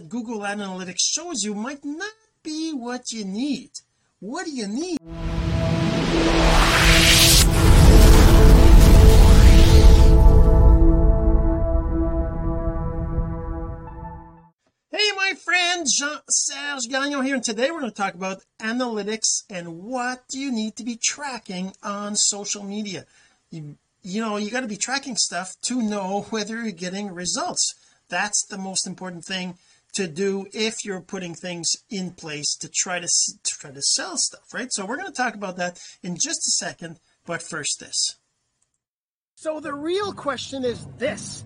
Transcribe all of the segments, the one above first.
Google Analytics shows you might not be what you need. What do you need? Hey my friend Jean-Serge Gagnon here and today we're going to talk about analytics and what you need to be tracking on social media. You, you know you got to be tracking stuff to know whether you're getting results. That's the most important thing to do if you're putting things in place to try to, to try to sell stuff right? So we're going to talk about that in just a second but first this. So the real question is this.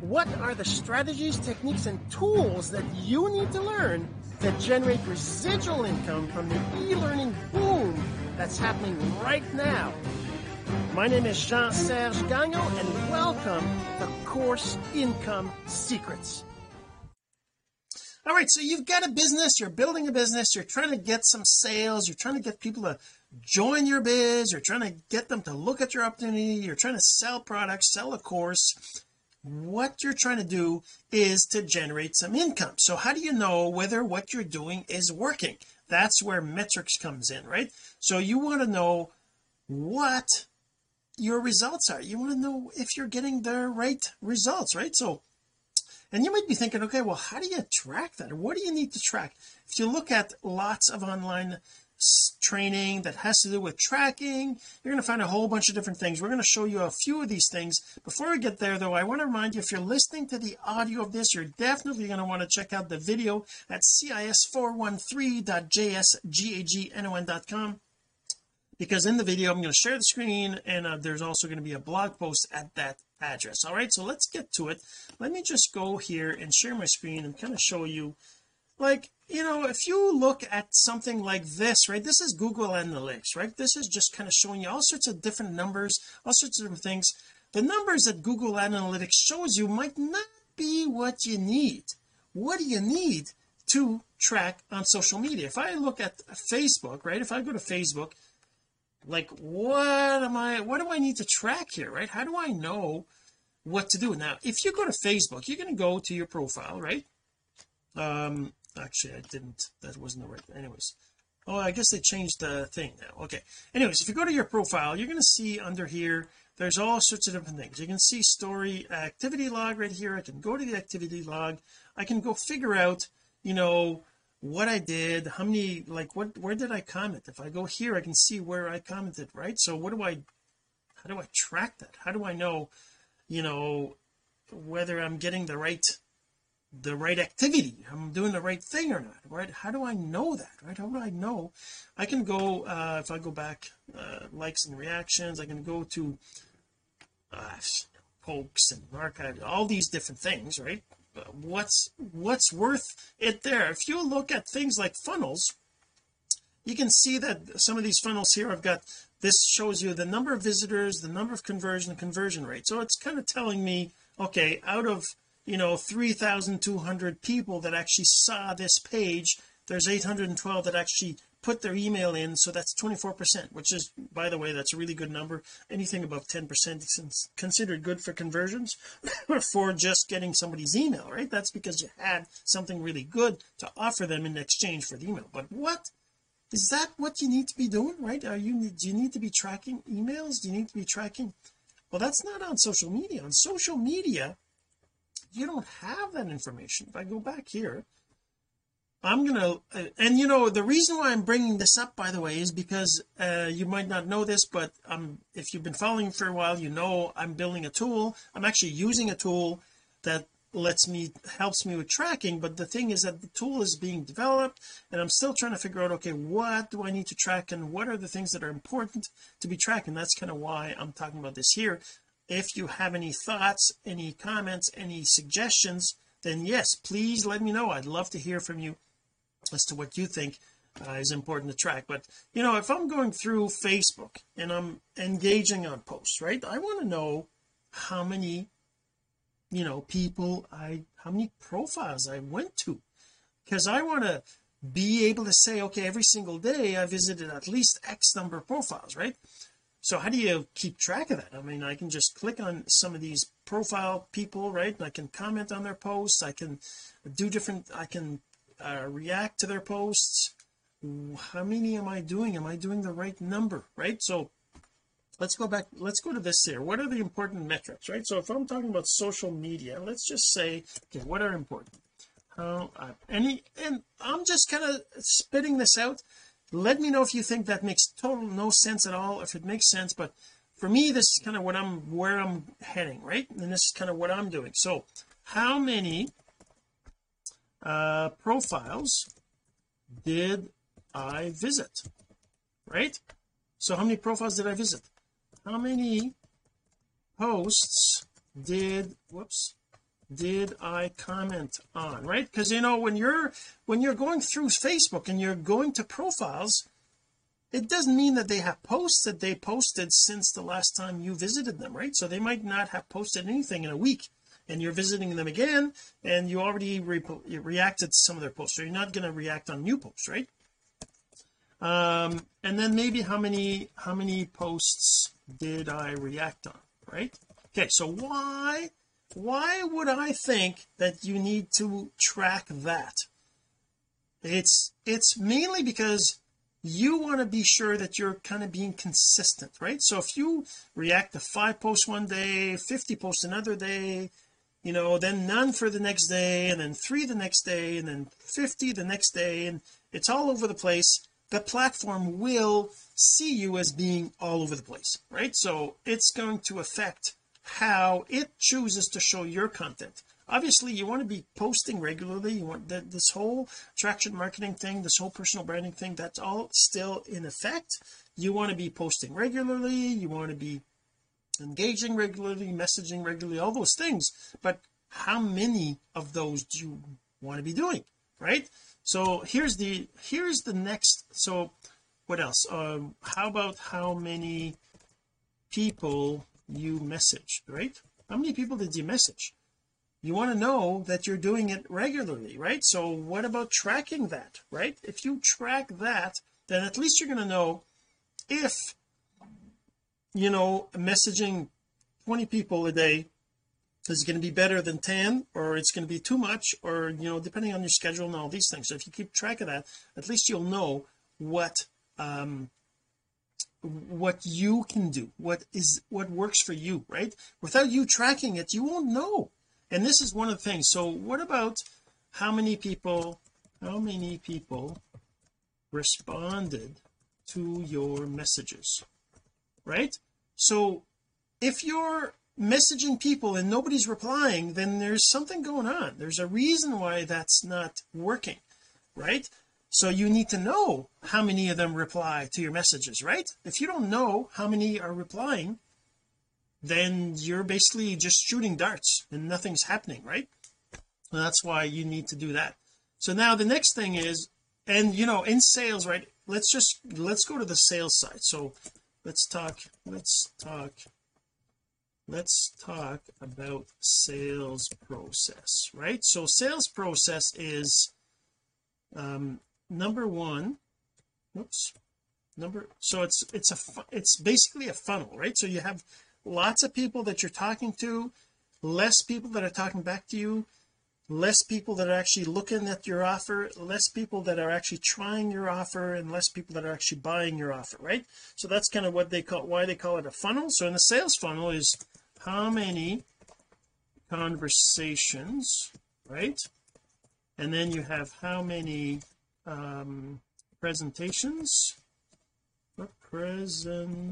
What are the strategies techniques and tools that you need to learn to generate residual income from the e-learning boom that's happening right now? My name is Jean-Serge Gagnon and welcome to Course Income Secrets all right so you've got a business you're building a business you're trying to get some sales you're trying to get people to join your biz you're trying to get them to look at your opportunity you're trying to sell products sell a course. What you're trying to do is to generate some income. So how do you know whether what you're doing is working? That's where metrics comes in right? So you want to know what your results are. You want to know if you're getting the right results right? So and you might be thinking okay well how do you track that? What do you need to track? If you look at lots of online training that has to do with tracking you're going to find a whole bunch of different things. We're going to show you a few of these things. Before we get there though I want to remind you if you're listening to the audio of this you're definitely going to want to check out the video at cis413.jsgagnon.com because in the video I'm going to share the screen and uh, there's also going to be a blog post at that address. All right so let's get to it. Let me just go here and share my screen and kind of show you like you know if you look at something like this right this is Google Analytics right? This is just kind of showing you all sorts of different numbers all sorts of different things. The numbers that Google Analytics shows you might not be what you need. What do you need to track on social media? If I look at Facebook right if I go to Facebook like what am I what do I need to track here right? How do I know what to do? Now if you go to Facebook you're going to go to your profile right? Um actually I didn't that wasn't the right anyways. Oh I guess they changed the thing now. Okay. Anyways if you go to your profile you're going to see under here there's all sorts of different things. You can see story activity log right here. I can go to the activity log. I can go figure out you know what I did how many like what where did I comment? If I go here I can see where I commented right? So what do I how do I track that? How do I know you know whether I'm getting the right the right activity I'm doing the right thing or not right? How do I know that right? How do I know? I can go uh if I go back uh likes and reactions I can go to uh pokes and archive all these different things right what's what's worth it there? If you look at things like funnels you can see that some of these funnels here I've got this shows you the number of visitors the number of conversion conversion rate. So it's kind of telling me okay out of you know 3,200 people that actually saw this page there's 812 that actually put their email in so that's 24 percent which is by the way that's a really good number. Anything above 10 percent is considered good for conversions for just getting somebody's email right? That's because you had something really good to offer them in exchange for the email. But what is that what you need to be doing right? Are you do you need to be tracking emails? Do you need to be tracking well that's not on social media. On social media you don't have that information. If I go back here I'm gonna uh, and you know the reason why I'm bringing this up by the way is because uh, you might not know this but um if you've been following for a while you know I'm building a tool. I'm actually using a tool that lets me helps me with tracking but the thing is that the tool is being developed and I'm still trying to figure out okay what do I need to track and what are the things that are important to be tracking? That's kind of why I'm talking about this here. If you have any thoughts any comments any suggestions then yes please let me know. I'd love to hear from you as to what you think uh, is important to track. But you know if I'm going through Facebook and I'm engaging on posts right I want to know how many you know people I how many profiles I went to. Because I want to be able to say okay every single day I visited at least X number of profiles right? So how do you keep track of that? I mean I can just click on some of these profile people right and I can comment on their posts. I can do different I can uh, react to their posts. How many am I doing? Am I doing the right number right? So let's go back let's go to this here. What are the important metrics right? So if I'm talking about social media let's just say okay what are important? How uh, any and I'm just kind of spitting this out. Let me know if you think that makes total no sense at all if it makes sense but for me this is kind of what I'm where I'm heading right? And this is kind of what I'm doing. So how many uh profiles did I visit right? So how many profiles did I visit? How many posts did whoops did I comment on right? Because you know when you're when you're going through Facebook and you're going to profiles it doesn't mean that they have posts that they posted since the last time you visited them right? So they might not have posted anything in a week and you're visiting them again and you already re reacted to some of their posts. So you're not going to react on new posts right? Um and then maybe how many how many posts did I react on right? Okay so why why would I think that you need to track that? It's it's mainly because you want to be sure that you're kind of being consistent right? So if you react to five posts one day 50 posts another day you know then none for the next day and then three the next day and then 50 the next day and it's all over the place. The platform will see you as being all over the place right? So it's going to affect how it chooses to show your content. Obviously you want to be posting regularly. You want that this whole attraction marketing thing this whole personal branding thing that's all still in effect. You want to be posting regularly. You want to be engaging regularly messaging regularly all those things. But how many of those do you want to be doing right? So here's the here's the next so what else? Um how about how many people you message right? How many people did you message? You want to know that you're doing it regularly right? So what about tracking that right? If you track that then at least you're going to know if you know messaging 20 people a day is going to be better than 10 or it's going to be too much or you know depending on your schedule and all these things. So if you keep track of that at least you'll know what um what you can do what is what works for you right? Without you tracking it you won't know. And this is one of the things. So what about how many people how many people responded to your messages right? So if you're messaging people and nobody's replying then there's something going on. There's a reason why that's not working right? So you need to know how many of them reply to your messages right? If you don't know how many are replying then you're basically just shooting darts and nothing's happening right? And that's why you need to do that. So now the next thing is and you know in sales right let's just let's go to the sales side. So let's talk let's talk let's talk about sales process right? So sales process is um number one oops number so it's it's a it's basically a funnel right? So you have lots of people that you're talking to less people that are talking back to you less people that are actually looking at your offer less people that are actually trying your offer and less people that are actually buying your offer right? So that's kind of what they call why they call it a funnel. So in the sales funnel is how many conversations right? And then you have how many um presentations presentations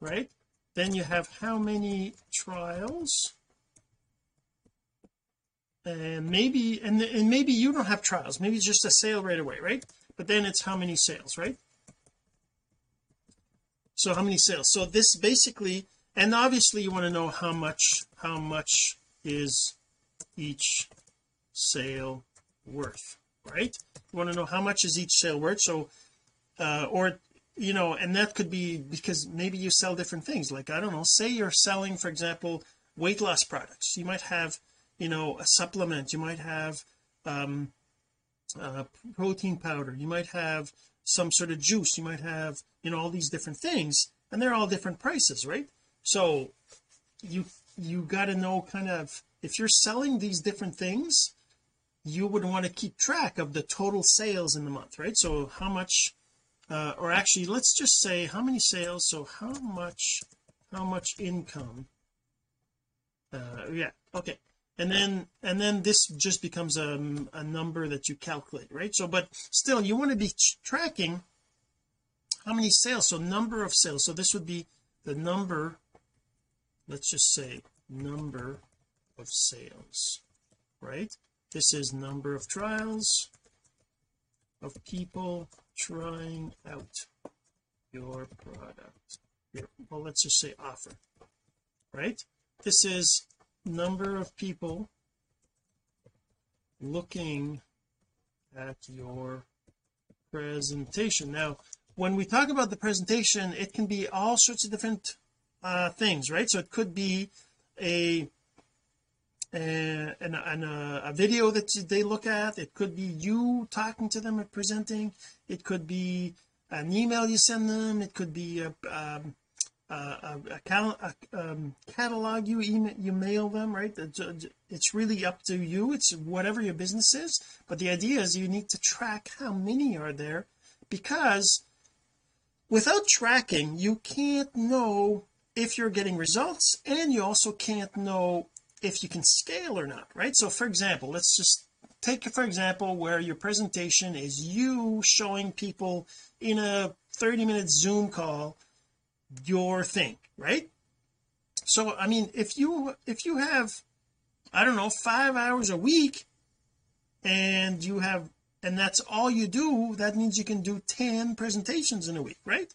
right? Then you have how many trials and maybe and, and maybe you don't have trials. Maybe it's just a sale right away right? But then it's how many sales right? So how many sales? So this basically and obviously you want to know how much how much is each sale worth right? You want to know how much is each sale worth? So uh or you know and that could be because maybe you sell different things. Like I don't know say you're selling for example weight loss products. You might have you know a supplement. You might have um uh, protein powder. You might have some sort of juice. You might have you know all these different things and they're all different prices right? So you you got to know kind of if you're selling these different things you would want to keep track of the total sales in the month right? So how much uh, or actually let's just say how many sales? So how much how much income uh yeah okay and then and then this just becomes a, a number that you calculate right? So but still you want to be tracking how many sales. So number of sales. So this would be the number let's just say number of sales right? This is number of trials of people trying out your product. Well let's just say offer right? This is number of people looking at your presentation. Now when we talk about the presentation it can be all sorts of different uh things right? So it could be a and, and a, a, video that they look at. It could be you talking to them and presenting. It could be an email you send them. It could be a, um, a, a, a um, catalog you email you mail them right? It's really up to you. It's whatever your business is. But the idea is you need to track how many are there because without tracking you can't know if you're getting results and you also can't know if you can scale or not right? So for example let's just take for example where your presentation is you showing people in a 30 minute zoom call your thing right? So I mean if you if you have I don't know five hours a week and you have and that's all you do that means you can do 10 presentations in a week right?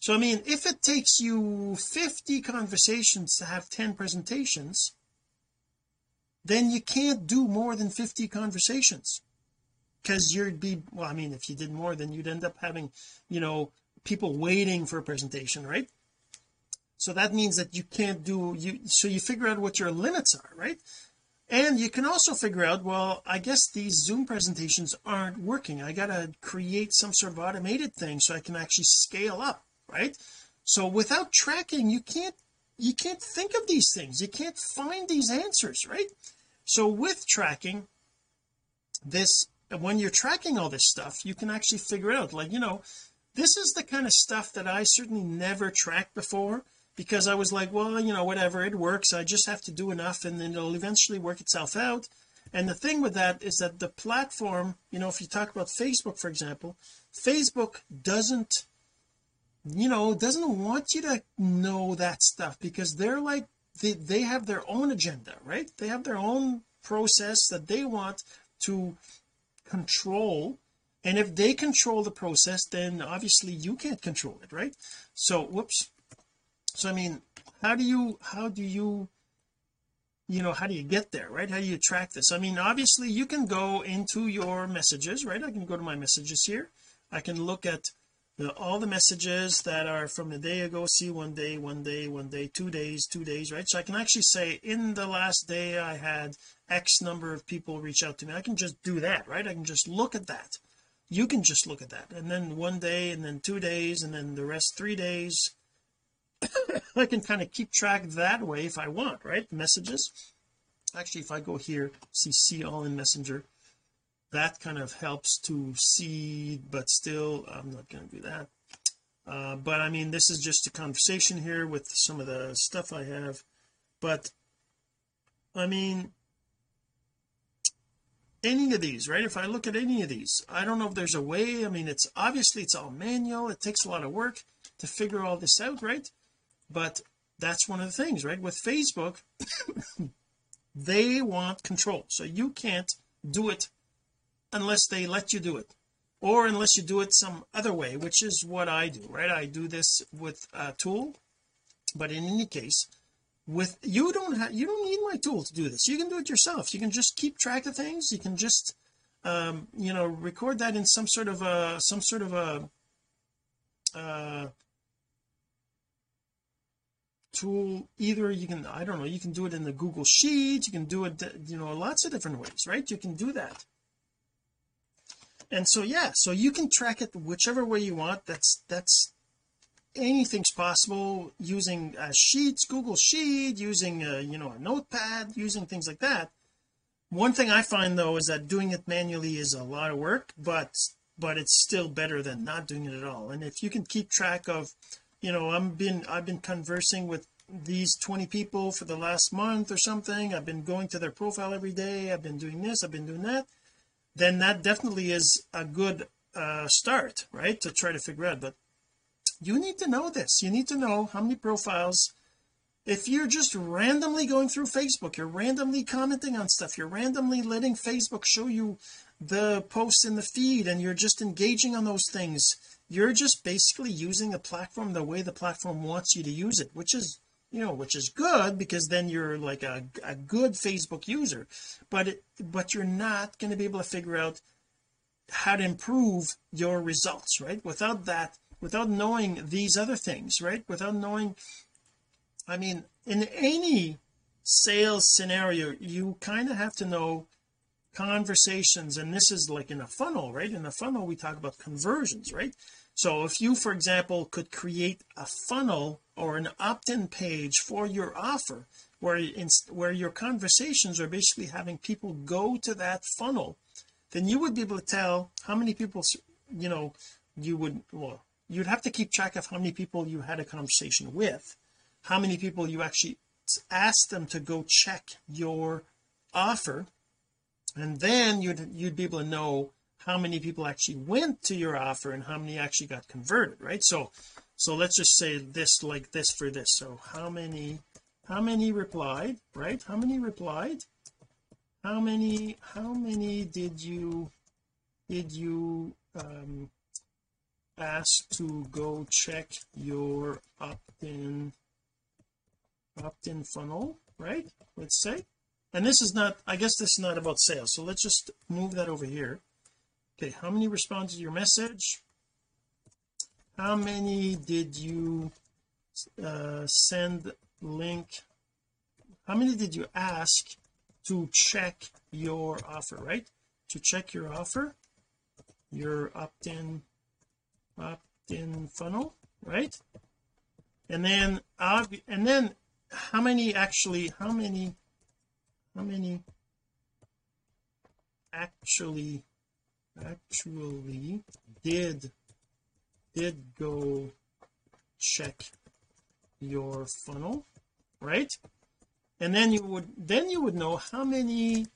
So I mean if it takes you 50 conversations to have 10 presentations then you can't do more than 50 conversations. Because you'd be well I mean if you did more then you'd end up having you know people waiting for a presentation right? So that means that you can't do you so you figure out what your limits are right? And you can also figure out well I guess these zoom presentations aren't working. I gotta create some sort of automated thing so I can actually scale up right? So without tracking you can't you can't think of these things. You can't find these answers right? So with tracking this when you're tracking all this stuff you can actually figure out like you know this is the kind of stuff that I certainly never tracked before because I was like well you know whatever it works. I just have to do enough and then it'll eventually work itself out. And the thing with that is that the platform you know if you talk about Facebook for example Facebook doesn't you know doesn't want you to know that stuff because they're like they, they have their own agenda right? They have their own process that they want to control and if they control the process then obviously you can't control it right? So whoops. So I mean how do you how do you you know how do you get there right? How do you track this? I mean obviously you can go into your messages right? I can go to my messages here. I can look at all the messages that are from a day ago see one day one day one day two days two days right? So I can actually say in the last day I had X number of people reach out to me. I can just do that right? I can just look at that you can just look at that. And then one day and then two days and then the rest three days. I can kind of keep track that way if I want right? Messages. Actually if I go here see see all in messenger that kind of helps to see but still I'm not going to do that. Uh, but I mean this is just a conversation here with some of the stuff I have. But I mean any of these right? If I look at any of these I don't know if there's a way I mean it's obviously it's all manual. It takes a lot of work to figure all this out right? But that's one of the things right? With Facebook they want control. So you can't do it unless they let you do it or unless you do it some other way which is what I do right? I do this with a tool. But in any case with you don't have you don't need my tool to do this. You can do it yourself. You can just keep track of things. You can just um you know record that in some sort of a some sort of a uh tool. Either you can I don't know you can do it in the Google Sheet. You can do it you know lots of different ways right? You can do that. And so yeah so you can track it whichever way you want. That's that's anything's possible using sheets Google Sheet using uh, you know a notepad using things like that. One thing I find though is that doing it manually is a lot of work but but it's still better than not doing it at all. And if you can keep track of you know I'm been I've been conversing with these 20 people for the last month or something. I've been going to their profile every day. I've been doing this. I've been doing that. Then that definitely is a good uh start right to try to figure out. But you need to know this. You need to know how many profiles. If you're just randomly going through Facebook you're randomly commenting on stuff you're randomly letting Facebook show you the posts in the feed and you're just engaging on those things you're just basically using the platform the way the platform wants you to use it which is you know which is good because then you're like a, a good Facebook user. But it, but you're not going to be able to figure out how to improve your results right? Without that without knowing these other things right? Without knowing I mean in any sales scenario you kind of have to know conversations and this is like in a funnel right? In a funnel we talk about conversions right? So if you for example could create a funnel or an opt-in page for your offer where in, where your conversations are basically having people go to that funnel then you would be able to tell how many people you know you would well you'd have to keep track of how many people you had a conversation with how many people you actually asked them to go check your offer and then you'd you'd be able to know how many people actually went to your offer and how many actually got converted right? So so let's just say this like this for this. So how many how many replied right? How many replied? How many how many did you did you um ask to go check your opt-in opt-in funnel right? Let's say. And this is not I guess this is not about sales. So let's just move that over here. Okay how many responded to your message? How many did you uh, send link? How many did you ask to check your offer right? To check your offer your opt-in opt-in funnel right? And then and then how many actually how many how many actually actually did did go check your funnel right? And then you would then you would know how many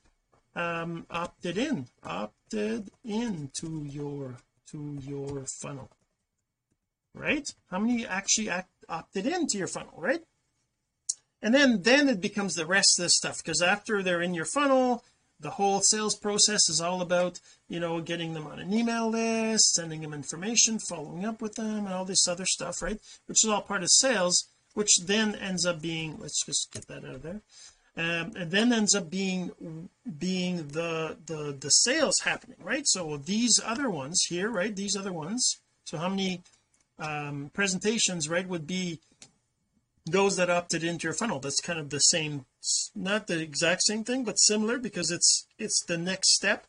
um opted in opted in to your to your funnel right? How many actually act, opted into your funnel right? And then then it becomes the rest of the stuff because after they're in your funnel the whole sales process is all about you know getting them on an email list sending them information following up with them and all this other stuff right? Which is all part of sales which then ends up being let's just get that out of there um, and then ends up being being the the the sales happening right? So these other ones here right? These other ones. So how many um presentations right would be those that opted into your funnel. That's kind of the same not the exact same thing but similar because it's it's the next step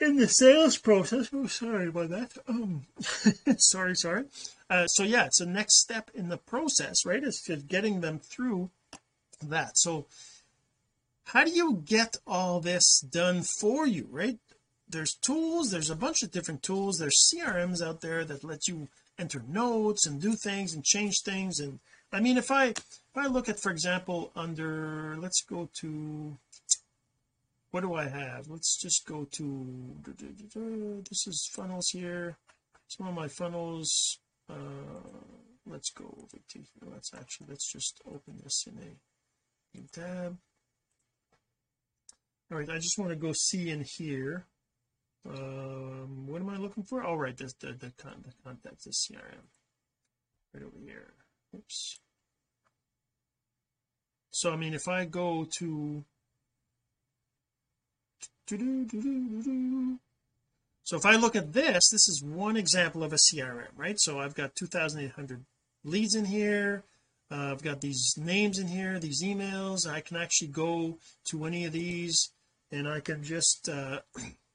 in the sales process. Oh sorry about that. Um sorry sorry. Uh, so yeah it's the next step in the process right it's getting them through that. So how do you get all this done for you right? There's tools there's a bunch of different tools. There's CRMs out there that let you enter notes and do things and change things. And I mean if I if I look at for example under let's go to what do I have? Let's just go to this is funnels here. Some of my funnels uh let's go over to let's actually let's just open this in a new tab. All right I just want to go see in here um what am I looking for? All right this the the, con the contact is CRM right over here. Oops. So I mean if I go to so if I look at this this is one example of a CRM right? So I've got 2800 leads in here. Uh, I've got these names in here these emails. I can actually go to any of these and I can just uh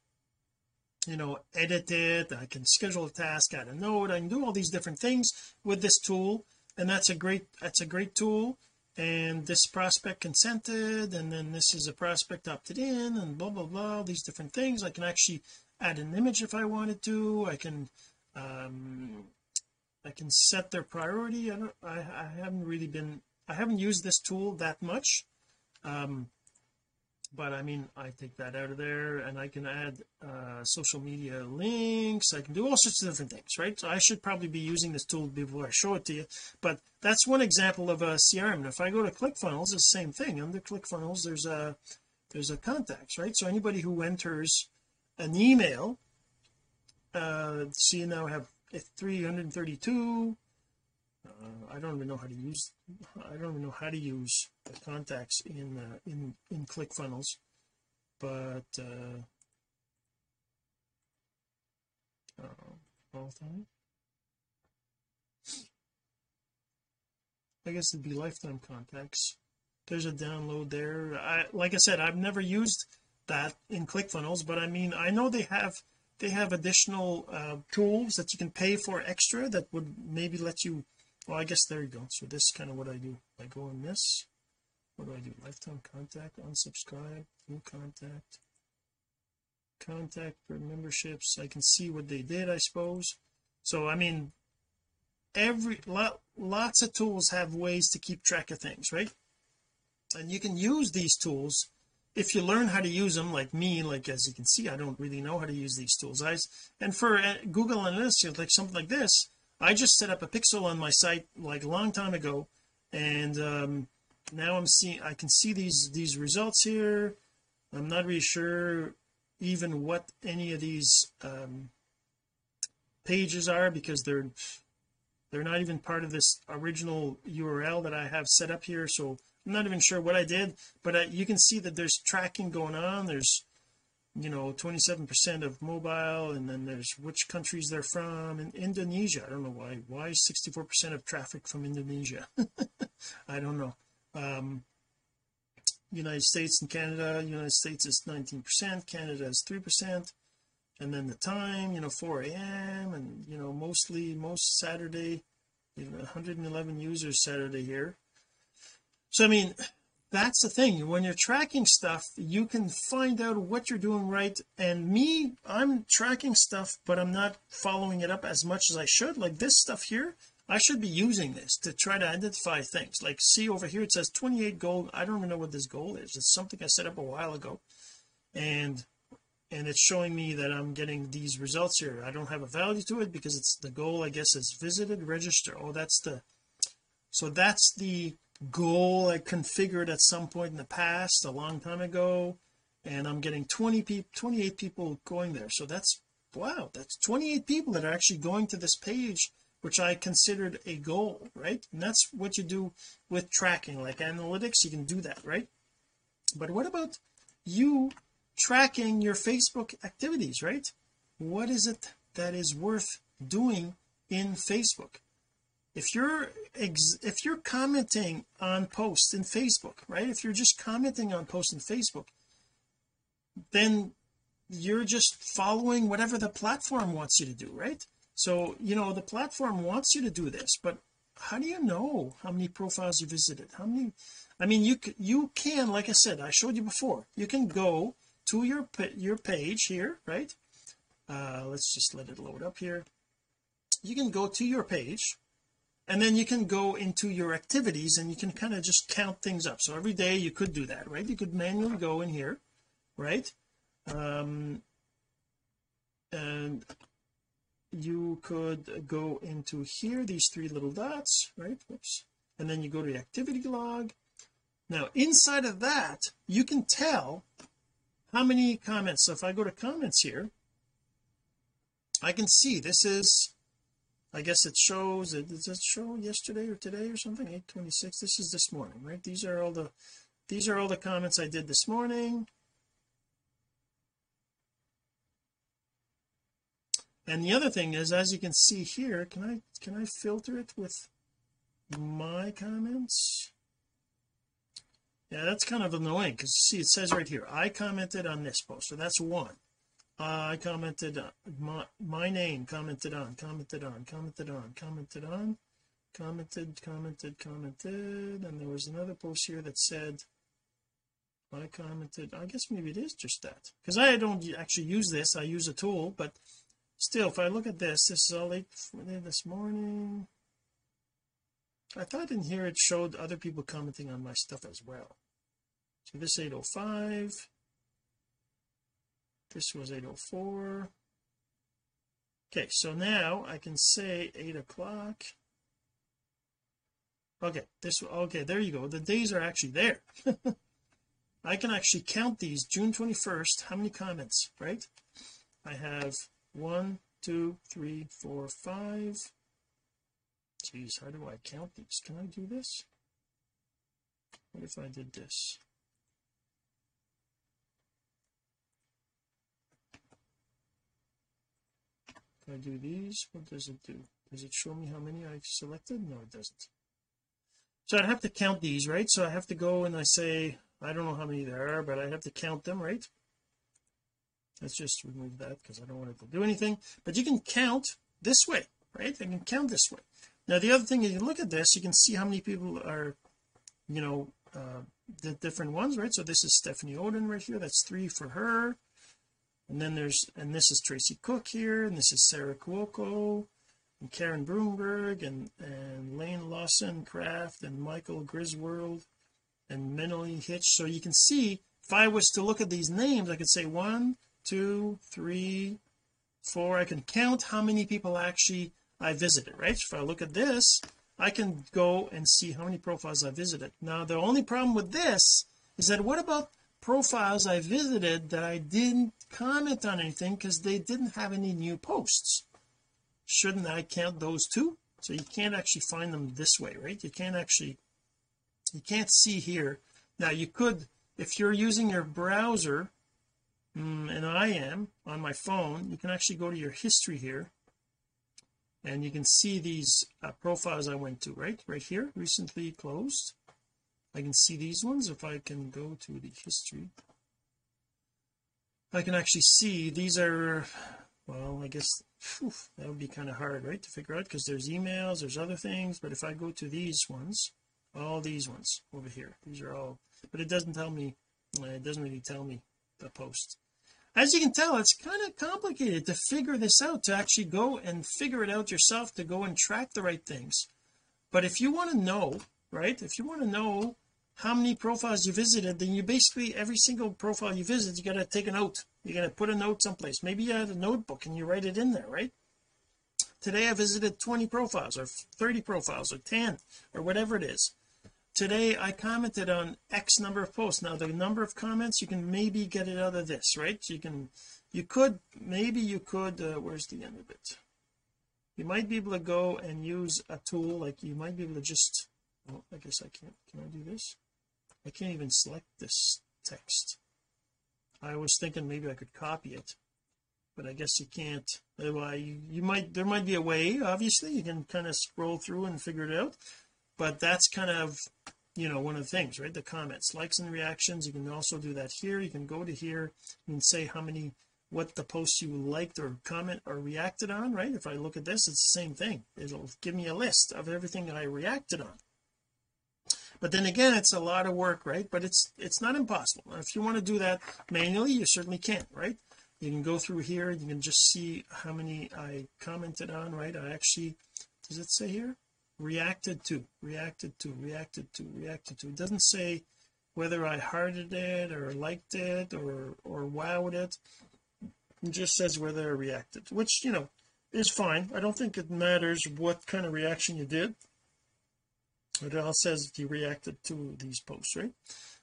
you know edit it I can schedule a task add a note I can do all these different things with this tool and that's a great that's a great tool. And this prospect consented and then this is a prospect opted in and blah blah blah all these different things. I can actually add an image if I wanted to. I can um I can set their priority. I don't I, I haven't really been I haven't used this tool that much. Um but I mean I take that out of there and I can add uh social media links. I can do all sorts of different things right? So I should probably be using this tool before I show it to you. But that's one example of a CRM and if I go to ClickFunnels it's the same thing. Under ClickFunnels there's a there's a contacts right? So anybody who enters an email uh see so now have 332 I don't even know how to use I don't even know how to use the contacts in uh, in in ClickFunnels but uh, uh all time? I guess it'd be lifetime contacts. There's a download there. I like I said I've never used that in ClickFunnels but I mean I know they have they have additional uh, tools that you can pay for extra that would maybe let you well I guess there you go. So this is kind of what I do. I go on this. What do I do? Lifetime contact unsubscribe new contact. Contact for memberships. I can see what they did I suppose. So I mean every lot lots of tools have ways to keep track of things right? And you can use these tools if you learn how to use them like me like as you can see I don't really know how to use these tools. I and for uh, Google Analytics like something like this I just set up a pixel on my site like a long time ago and um now I'm seeing I can see these these results here. I'm not really sure even what any of these um pages are because they're they're not even part of this original URL that I have set up here so I'm not even sure what I did but I, you can see that there's tracking going on there's you know 27 percent of mobile and then there's which countries they're from in Indonesia. I don't know why why 64 percent of traffic from Indonesia? I don't know. Um United States and Canada United States is 19 percent Canada is 3 percent and then the time you know 4 a.m and you know mostly most Saturday you know 111 users Saturday here. So I mean that's the thing. When you're tracking stuff you can find out what you're doing right. And me I'm tracking stuff but I'm not following it up as much as I should. Like this stuff here I should be using this to try to identify things. Like see over here it says 28 gold. I don't even know what this goal is. It's something I set up a while ago. And and it's showing me that I'm getting these results here. I don't have a value to it because it's the goal I guess is visited register oh that's the so that's the goal I configured at some point in the past a long time ago and I'm getting 20 people 28 people going there. So that's wow that's 28 people that are actually going to this page which I considered a goal right? And that's what you do with tracking. Like analytics you can do that right? But what about you tracking your Facebook activities right? What is it that is worth doing in Facebook if you're if you're commenting on posts in Facebook right? If you're just commenting on posts in Facebook then you're just following whatever the platform wants you to do right? So you know the platform wants you to do this but how do you know how many profiles you visited? How many I mean you you can like I said I showed you before you can go to your your page here right? Uh let's just let it load up here. You can go to your page and then you can go into your activities and you can kind of just count things up. So every day you could do that right? You could manually go in here right? Um and you could go into here these three little dots right? Oops. and then you go to the activity log. Now inside of that you can tell how many comments. So if I go to comments here I can see this is I guess it shows it does it show yesterday or today or something? 826 this is this morning right? These are all the these are all the comments I did this morning. And the other thing is as you can see here can I can I filter it with my comments? Yeah that's kind of annoying because you see it says right here I commented on this post so that's one I commented uh, my, my name commented on commented on commented on commented on commented commented commented and there was another post here that said I commented I guess maybe it is just that because I don't actually use this I use a tool but still if I look at this this is all late this morning. I thought in here it showed other people commenting on my stuff as well. So this 805 this was 804 okay so now I can say 8 o'clock. Okay this okay there you go. The days are actually there. I can actually count these June 21st how many comments right? I have one two three four five. Geez how do I count these? Can I do this? What if I did this if I do these? What does it do? Does it show me how many I have selected? No it doesn't. So I'd have to count these right? So I have to go and I say I don't know how many there are but I have to count them right? Let's just remove that because I don't want it to do anything. But you can count this way right? I can count this way. Now the other thing is you look at this you can see how many people are you know uh the different ones right? So this is Stephanie Oden right here. That's three for her and then there's and this is Tracy Cook here and this is Sarah Cuoco and Karen Broomberg and and Lane Lawson Craft and Michael Griswold and Mentally Hitch. So you can see if I was to look at these names I could say one two three four. I can count how many people actually I visited right? If I look at this I can go and see how many profiles I visited. Now the only problem with this is that what about profiles I visited that I didn't comment on anything because they didn't have any new posts. Shouldn't I count those too? So you can't actually find them this way right? You can't actually you can't see here. Now you could if you're using your browser mm, and I am on my phone you can actually go to your history here and you can see these uh, profiles I went to right? Right here recently closed I can see these ones if I can go to the history. I can actually see these are well I guess whew, that would be kind of hard right to figure out because there's emails there's other things but if I go to these ones all these ones over here these are all but it doesn't tell me uh, it doesn't really tell me the post. As you can tell it's kind of complicated to figure this out to actually go and figure it out yourself to go and track the right things. But if you want to know right if you want to know how many profiles you visited then you basically every single profile you visit you got to take a note. You got to put a note someplace. Maybe you had a notebook and you write it in there right? Today I visited 20 profiles or 30 profiles or 10 or whatever it is. Today I commented on X number of posts. Now the number of comments you can maybe get it out of this right? So you can you could maybe you could uh, where's the end of it? You might be able to go and use a tool like you might be able to just oh I guess I can't can I do this I can't even select this text. I was thinking maybe I could copy it but I guess you can't. Well you, you might there might be a way obviously. You can kind of scroll through and figure it out but that's kind of you know one of the things right? The comments likes and reactions. You can also do that here. You can go to here and say how many what the posts you liked or comment or reacted on right? If I look at this it's the same thing. It'll give me a list of everything I reacted on but then again it's a lot of work right? But it's it's not impossible. If you want to do that manually you certainly can right? You can go through here you can just see how many I commented on right? I actually does it say here? Reacted to reacted to reacted to reacted to. It doesn't say whether I hearted it or liked it or or wowed it. It just says whether I reacted which you know is fine. I don't think it matters what kind of reaction you did it all says that you reacted to these posts right?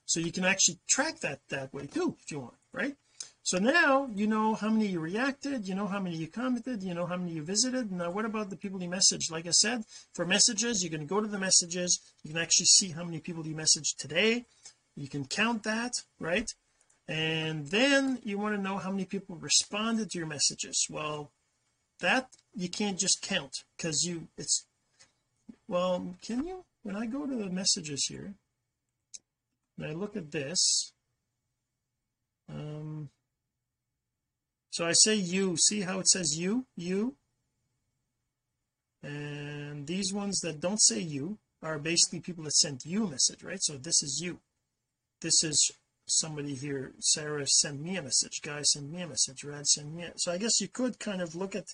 So you can actually track that that way too if you want right? So now you know how many you reacted you know how many you commented you know how many you visited. Now what about the people you messaged? Like I said for messages you can go to the messages. You can actually see how many people you messaged today. You can count that right? And then you want to know how many people responded to your messages. Well that you can't just count because you it's well can you when I go to the messages here and I look at this um so I say you. See how it says you? You? And these ones that don't say you are basically people that sent you a message right? So this is you. This is somebody here. Sarah sent me a message. Guys send me a message. Rad send me a... so I guess you could kind of look at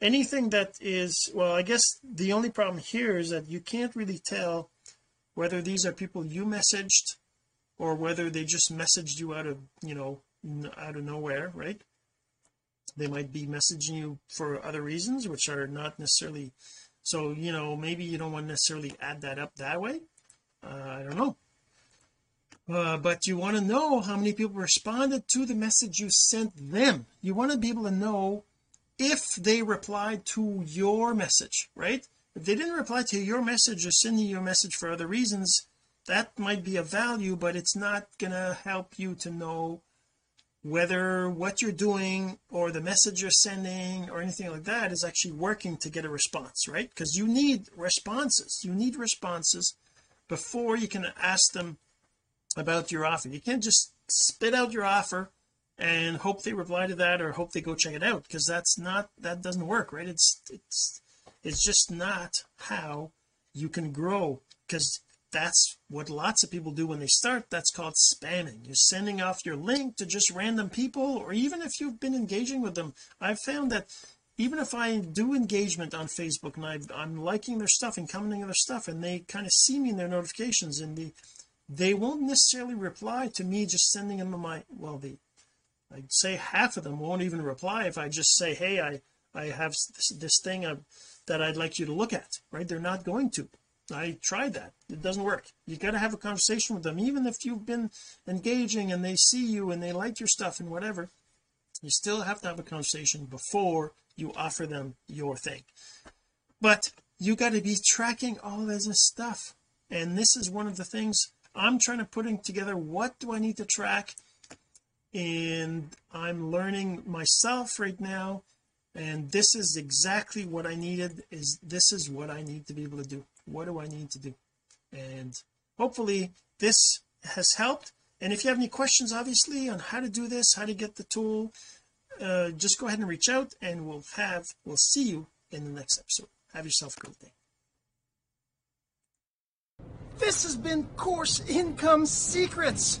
anything that is well I guess the only problem here is that you can't really tell whether these are people you messaged or whether they just messaged you out of you know out of nowhere right? They might be messaging you for other reasons which are not necessarily so you know maybe you don't want to necessarily add that up that way. Uh, I don't know. Uh, but you want to know how many people responded to the message you sent them. You want to be able to know if they replied to your message right? If they didn't reply to your message or sending you message for other reasons that might be a value but it's not gonna help you to know whether what you're doing or the message you're sending or anything like that is actually working to get a response right? Because you need responses. You need responses before you can ask them about your offer. You can't just spit out your offer and hope they reply to that or hope they go check it out because that's not that doesn't work right? It's it's it's just not how you can grow because that's what lots of people do when they start. That's called spamming. You're sending off your link to just random people or even if you've been engaging with them. I've found that even if I do engagement on Facebook and I, am liking their stuff and commenting on their stuff and they kind of see me in their notifications and the they won't necessarily reply to me just sending them my well the I'd say half of them won't even reply if I just say hey I I have this, this thing I, that I'd like you to look at right? They're not going to. I tried that. It doesn't work. You got to have a conversation with them. Even if you've been engaging and they see you and they like your stuff and whatever you still have to have a conversation before you offer them your thing. But you got to be tracking all this stuff. And this is one of the things I'm trying to putting together. What do I need to track and I'm learning myself right now and this is exactly what I needed is this is what I need to be able to do. What do I need to do? And hopefully this has helped. And if you have any questions obviously on how to do this how to get the tool uh, just go ahead and reach out and we'll have we'll see you in the next episode. Have yourself a great day. This has been course income secrets